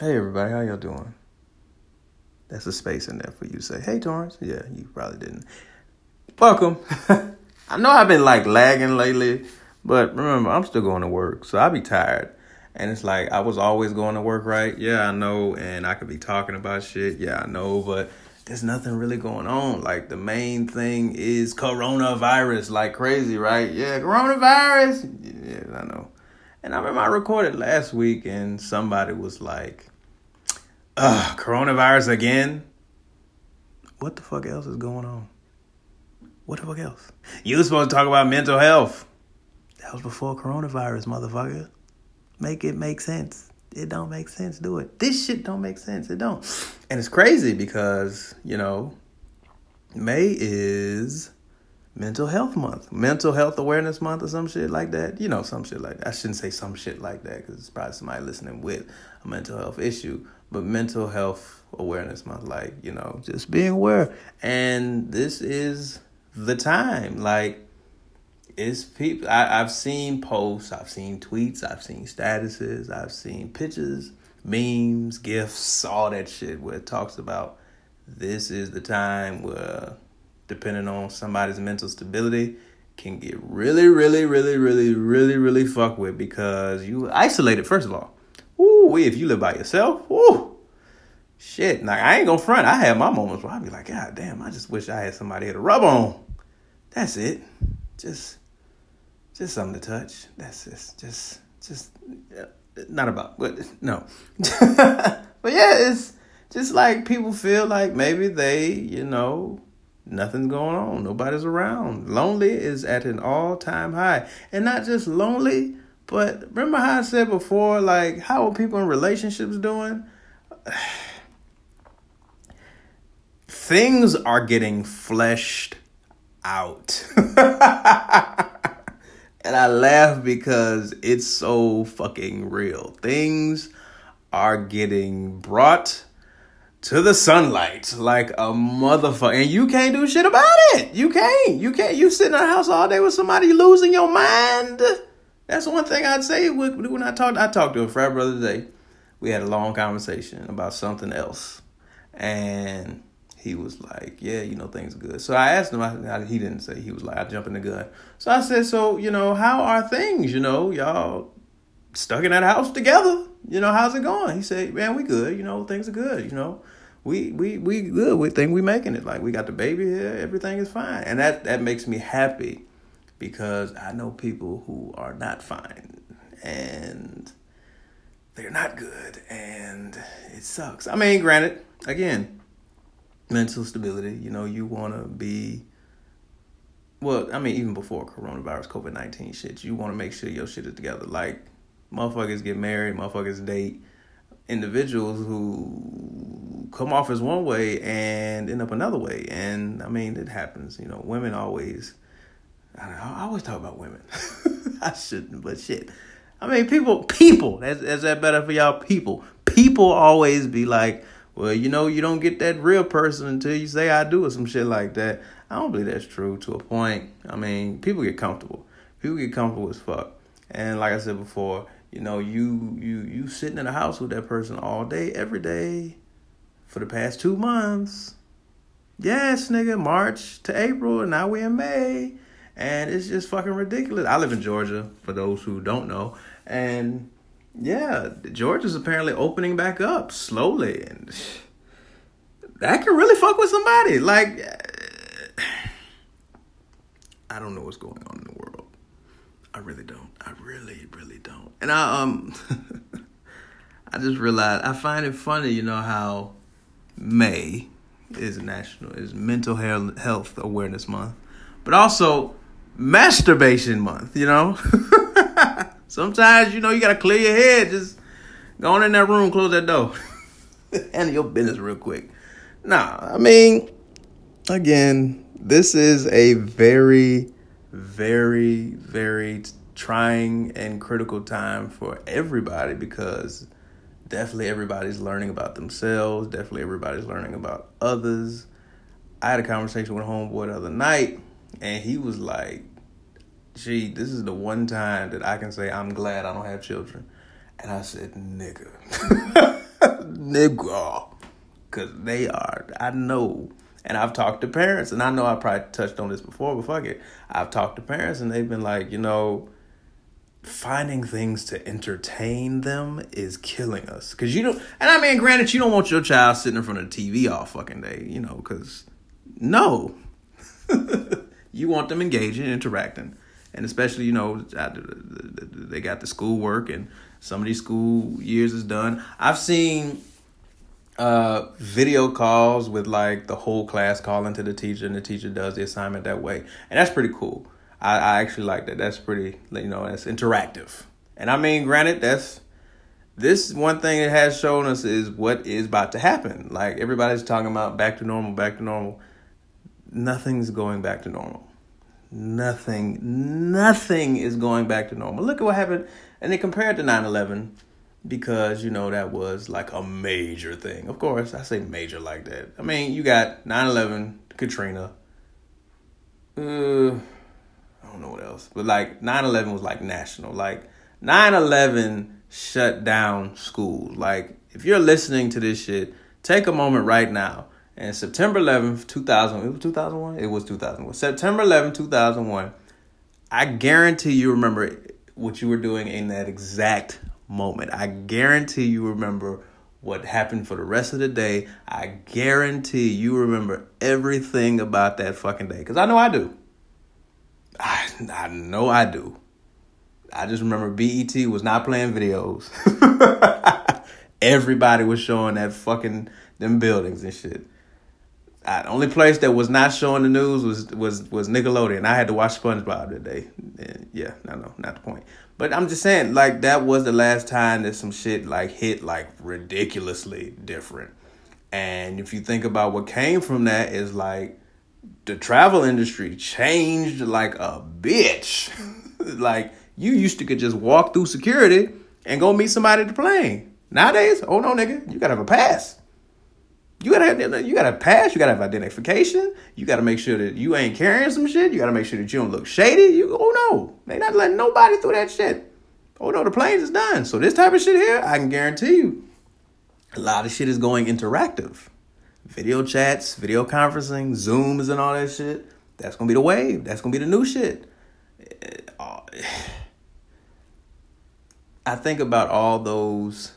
Hey everybody, how y'all doing? That's a space in there for you to say, "Hey Torrance." Yeah, you probably didn't. Welcome. I know I've been like lagging lately, but remember, I'm still going to work, so I'll be tired. And it's like I was always going to work, right? Yeah, I know, and I could be talking about shit. Yeah, I know, but there's nothing really going on. Like the main thing is coronavirus, like crazy, right? Yeah, coronavirus. Yeah, I know. And I remember I recorded last week, and somebody was like, "Ugh, coronavirus again." What the fuck else is going on? What the fuck else? You was supposed to talk about mental health. That was before coronavirus, motherfucker. Make it make sense. It don't make sense, do it. This shit don't make sense. It don't. And it's crazy because, you know, May is mental health month, mental health awareness month or some shit like that. You know, some shit like that. I shouldn't say some shit like that because it's probably somebody listening with a mental health issue. But mental health awareness month, like, you know, just being aware. And this is the time. Like, it's people. I, I've seen posts, I've seen tweets, I've seen statuses, I've seen pictures, memes, gifs, all that shit where it talks about this is the time where, depending on somebody's mental stability, can get really, really, really, really, really, really fucked with because you isolated. First of all, ooh, if you live by yourself, ooh, shit. Like I ain't gonna front. I have my moments where I'd be like, God damn, I just wish I had somebody to rub on. That's it. Just just something to touch. That's just just just not about but no. but yeah, it's just like people feel like maybe they, you know, nothing's going on. Nobody's around. Lonely is at an all-time high. And not just lonely, but remember how I said before like how are people in relationships doing? Things are getting fleshed out. And I laugh because it's so fucking real. Things are getting brought to the sunlight like a motherfucker. And you can't do shit about it. You can't. You can't. You sit in a house all day with somebody losing your mind. That's one thing I'd say when I talked. I talked to a frat brother today. We had a long conversation about something else. And he was like, yeah, you know, things are good. So I asked him, I, he didn't say, he was like, I jump in the gun. So I said, so, you know, how are things? You know, y'all stuck in that house together. You know, how's it going? He said, man, we good. You know, things are good. You know, we, we, we good. We think we making it. Like we got the baby here. Everything is fine. And that, that makes me happy because I know people who are not fine and they're not good and it sucks. I mean, granted, again, mental stability. You know, you want to be. Well, I mean, even before coronavirus, COVID nineteen shit, you want to make sure your shit is together. Like, motherfuckers get married, motherfuckers date individuals who come off as one way and end up another way. And I mean, it happens. You know, women always. I, know, I always talk about women. I shouldn't, but shit. I mean, people, people. Is, is that better for y'all? People, people always be like, well, you know, you don't get that real person until you say I do or some shit like that. I don't believe that's true to a point. I mean, people get comfortable. People get comfortable as fuck. And like I said before, you know, you you you sitting in a house with that person all day, every day, for the past two months. Yes, nigga, March to April, and now we're in May. And it's just fucking ridiculous. I live in Georgia, for those who don't know. And yeah, Georgia's apparently opening back up slowly, and that can really fuck with somebody. Like, I don't know what's going on in the world. I really don't. I really, really don't. And I um, I just realized I find it funny, you know how May is national is Mental Health Awareness Month, but also Masturbation Month. You know. Sometimes, you know, you gotta clear your head. Just go on in that room, close that door. and your business real quick. Nah, I mean, again, this is a very, very, very trying and critical time for everybody because definitely everybody's learning about themselves. Definitely everybody's learning about others. I had a conversation with a homeboy the other night, and he was like, gee, this is the one time that I can say I'm glad I don't have children. And I said, nigga. nigga. Because they are, I know. And I've talked to parents, and I know I probably touched on this before, but fuck it. I've talked to parents, and they've been like, you know, finding things to entertain them is killing us. Because you don't, and I mean, granted, you don't want your child sitting in front of the TV all fucking day, you know, because no. you want them engaging, interacting. And especially, you know, they got the schoolwork and some of these school years is done. I've seen uh, video calls with like the whole class calling to the teacher and the teacher does the assignment that way. And that's pretty cool. I, I actually like that. That's pretty, you know, that's interactive. And I mean, granted, that's this one thing it has shown us is what is about to happen. Like everybody's talking about back to normal, back to normal. Nothing's going back to normal. Nothing, nothing is going back to normal. Look at what happened. And they compared to 9 11 because, you know, that was like a major thing. Of course, I say major like that. I mean, you got 9 11, Katrina. Uh, I don't know what else. But like 9/11 was like national. Like 9/11 shut down schools. Like if you're listening to this shit, take a moment right now. And September 11th, 2000, it was 2001? It was 2001. September 11th, 2001. I guarantee you remember what you were doing in that exact moment. I guarantee you remember what happened for the rest of the day. I guarantee you remember everything about that fucking day. Because I know I do. I, I know I do. I just remember BET was not playing videos. Everybody was showing that fucking them buildings and shit. I, the only place that was not showing the news was was was Nickelodeon. I had to watch SpongeBob today. And yeah, no, no, not the point. But I'm just saying, like that was the last time that some shit like hit like ridiculously different. And if you think about what came from that, is like the travel industry changed like a bitch. like you used to could just walk through security and go meet somebody at the plane. Nowadays, oh no, nigga, you gotta have a pass. You gotta have you gotta pass. You gotta have identification. You gotta make sure that you ain't carrying some shit. You gotta make sure that you don't look shady. You oh no, they not letting nobody through that shit. Oh no, the planes is done. So this type of shit here, I can guarantee you, a lot of shit is going interactive video chats, video conferencing, Zooms, and all that shit. That's gonna be the wave. That's gonna be the new shit. I think about all those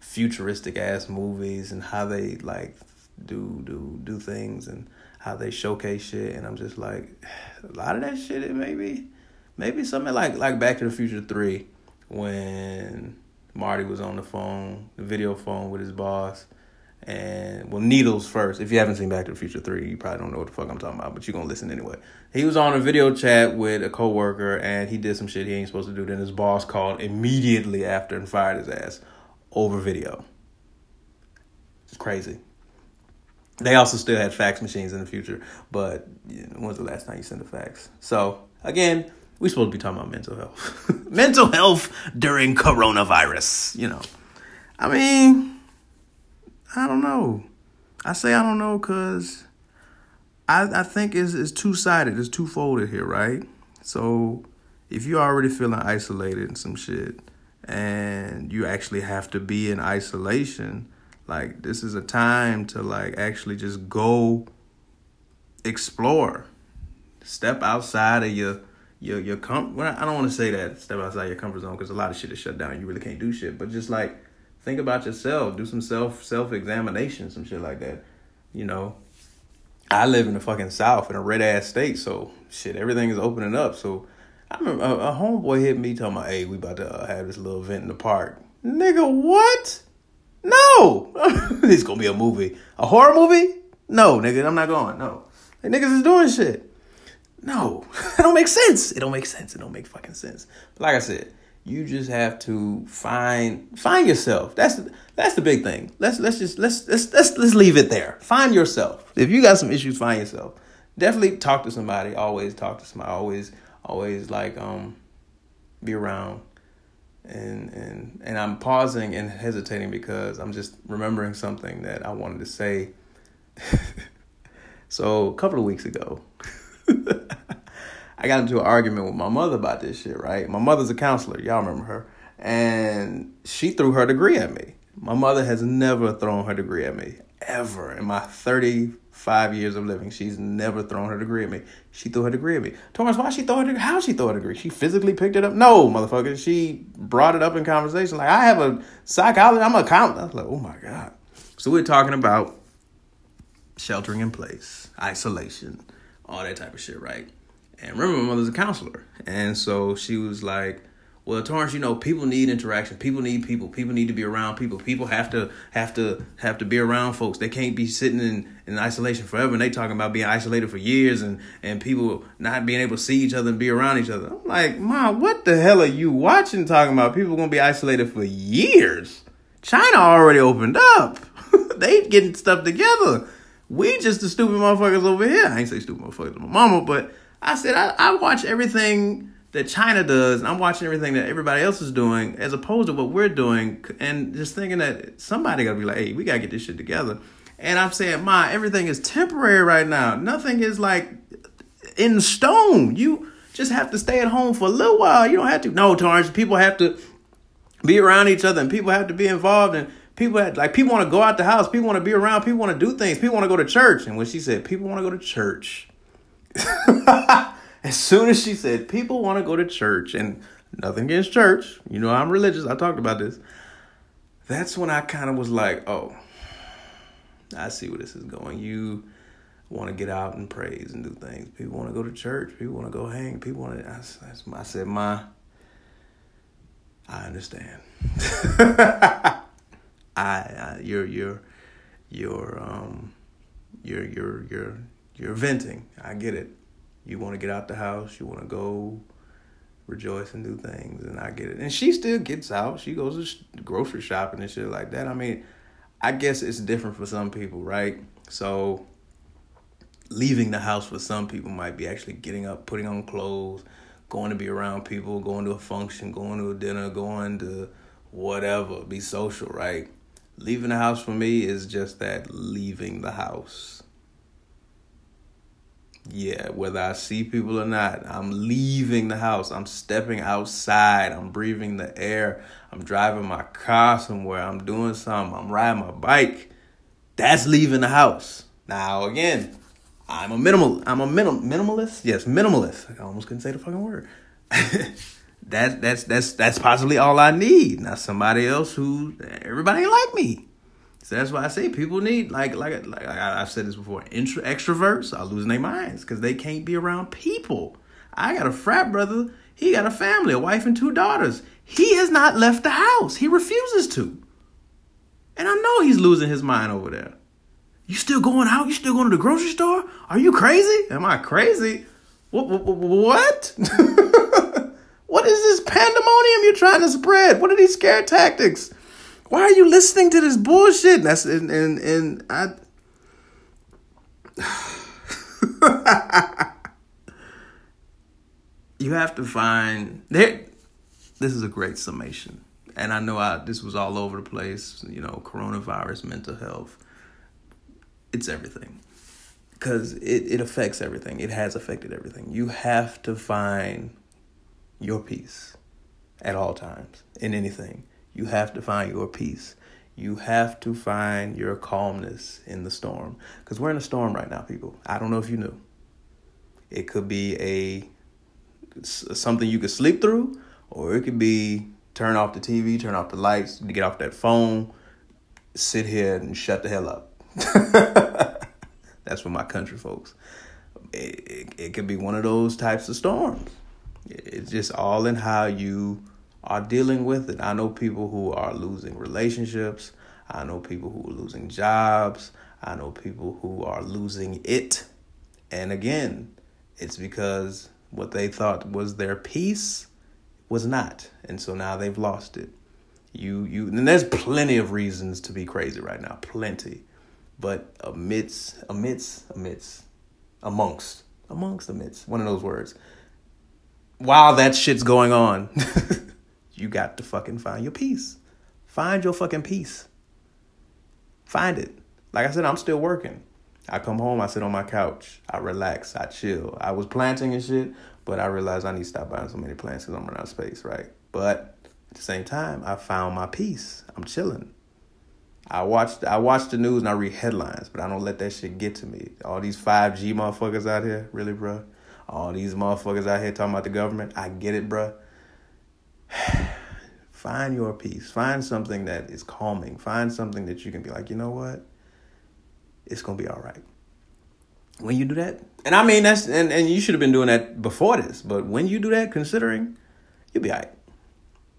futuristic ass movies and how they like do do do things and how they showcase shit, and I'm just like, a lot of that shit. It maybe maybe something like like Back to the Future Three when Marty was on the phone, the video phone with his boss. And well needles first. If you haven't seen back to the future 3 you probably don't know what the fuck i'm talking about but you're gonna listen anyway. He was on a video chat with a coworker and he did some shit he ain't supposed to do. Then his boss called immediately after and fired his ass over video it's crazy they also still had fax machines in the future but you know, the last time you sent a fax so again we're supposed to be talking about mental health mental health during coronavirus you know i mean I don't know. I say I don't know because I I think it's it's two sided. It's two folded here, right? So if you're already feeling isolated and some shit, and you actually have to be in isolation, like this is a time to like actually just go explore, step outside of your your your com. Well, I don't want to say that step outside your comfort zone because a lot of shit is shut down. You really can't do shit, but just like think about yourself. Do some self self examination, some shit like that. You know, I live in the fucking South in a red ass state, so shit, everything is opening up. So I remember a, a homeboy hit me talking about, "Hey, we about to uh, have this little event in the park." Nigga, what? No, it's gonna be a movie, a horror movie. No, nigga, I'm not going. No, like, niggas is doing shit. No, it don't make sense. It don't make sense. It don't make fucking sense. But like I said, you just have to find find yourself. That's that's the big thing. Let's let's just let's let's let's let's leave it there. Find yourself. If you got some issues, find yourself. Definitely talk to somebody. Always talk to somebody. Always always like um be around. And and and I'm pausing and hesitating because I'm just remembering something that I wanted to say. so a couple of weeks ago, I got into an argument with my mother about this shit, right? My mother's a counselor. Y'all remember her. And she threw her degree at me. My mother has never thrown her degree at me, ever. In my 35 years of living, she's never thrown her degree at me. She threw her degree at me. Thomas, why she throw her degree? How she throw her degree? She physically picked it up? No, motherfucker. She brought it up in conversation. Like, I have a psychologist, I'm a counselor. I was like, oh my God. So we're talking about sheltering in place, isolation, all that type of shit, right? And remember, my mother's a counselor. And so she was like, well, Torrance, you know, people need interaction. People need people. People need to be around people. People have to have to have to be around folks. They can't be sitting in, in isolation forever. And they talking about being isolated for years and and people not being able to see each other and be around each other. I'm like, Mom, what the hell are you watching? Talking about people gonna be isolated for years. China already opened up. they getting stuff together. We just the stupid motherfuckers over here. I ain't say stupid motherfuckers to my mama, but I said I, I watch everything that China does, and I'm watching everything that everybody else is doing, as opposed to what we're doing, and just thinking that somebody gotta be like, hey, we gotta get this shit together. And I'm saying, Ma, everything is temporary right now. Nothing is like in stone. You just have to stay at home for a little while. You don't have to. No, Torrance, people have to be around each other and people have to be involved and people have, like people want to go out the house, people want to be around, people want to do things, people want to go to church. And when she said people want to go to church, as soon as she said people want to go to church and nothing against church, you know I'm religious. I talked about this. That's when I kind of was like, oh, I see where this is going. You want to get out and praise and do things. People want to go to church. People want to go hang. People want to. I, I said, my, I understand. I, I, you're you're you're um you're you're you're you're venting. I get it. You want to get out the house. You want to go rejoice and do things, and I get it. And she still gets out. She goes to grocery shopping and shit like that. I mean, I guess it's different for some people, right? So leaving the house for some people might be actually getting up, putting on clothes, going to be around people, going to a function, going to a dinner, going to whatever, be social, right? Leaving the house for me is just that leaving the house yeah, whether I see people or not, I'm leaving the house. I'm stepping outside. I'm breathing the air. I'm driving my car somewhere. I'm doing something. I'm riding my bike. That's leaving the house. Now again, I'm a minimal. I'm a minim, minimalist. Yes, minimalist. I almost couldn't say the fucking word. that that's that's that's possibly all I need. Now somebody else who everybody like me. So that's why I say people need like like like I, have said this before. Intro, extroverts are losing their minds because they can't be around people. I got a frat brother. He got a family, a wife and two daughters. He has not left the house. He refuses to. And I know he's losing his mind over there. You still going out? You still going to the grocery store? Are you crazy? Am I crazy? What? What? what is this pandemonium you're trying to spread? What are these scare tactics? Why are you listening to this bullshit? That's and and and I. you have to find there. This is a great summation, and I know I this was all over the place. You know, coronavirus, mental health. It's everything, because it it affects everything. It has affected everything. You have to find your peace at all times in anything you have to find your peace. You have to find your calmness in the storm. Because we're in a storm right now, people. I don't know if you knew. It could be a something you could sleep through, or it could be turn off the TV, turn off the lights, get off that phone, sit here and shut the hell up. That's for my country folks. It, it, it could be one of those types of storms. It's just all in how you are dealing with it. I know people who are losing relationships. I know people who are losing jobs. I know people who are losing it. And again, it's because what they thought was their peace was not. And so now they've lost it. You you and there's plenty of reasons to be crazy right now. Plenty. But amidst amidst amidst amongst amongst amidst one of those words. While that shit's going on. You got to fucking find your peace. Find your fucking peace. Find it. Like I said, I'm still working. I come home, I sit on my couch, I relax, I chill. I was planting and shit, But I realized I need to stop buying so many plants because I'm running out of space, right? But at the same time, I found my peace. I'm chilling. I watched I watch the news and I read headlines, but I don't let that shit get to me. All these 5G motherfuckers out here, really, bro? All these motherfuckers out here talking about the government. I get it, bro. Find your peace. Find something that is calming. Find something that you can be like, you know what? It's gonna be all right. When you do that, and I mean that's and, and you should have been doing that before this, but when you do that, considering, you'll be alright.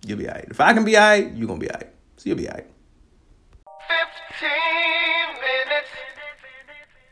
You'll be alright. If I can be alright, you're gonna be alright. So you'll be alright. 15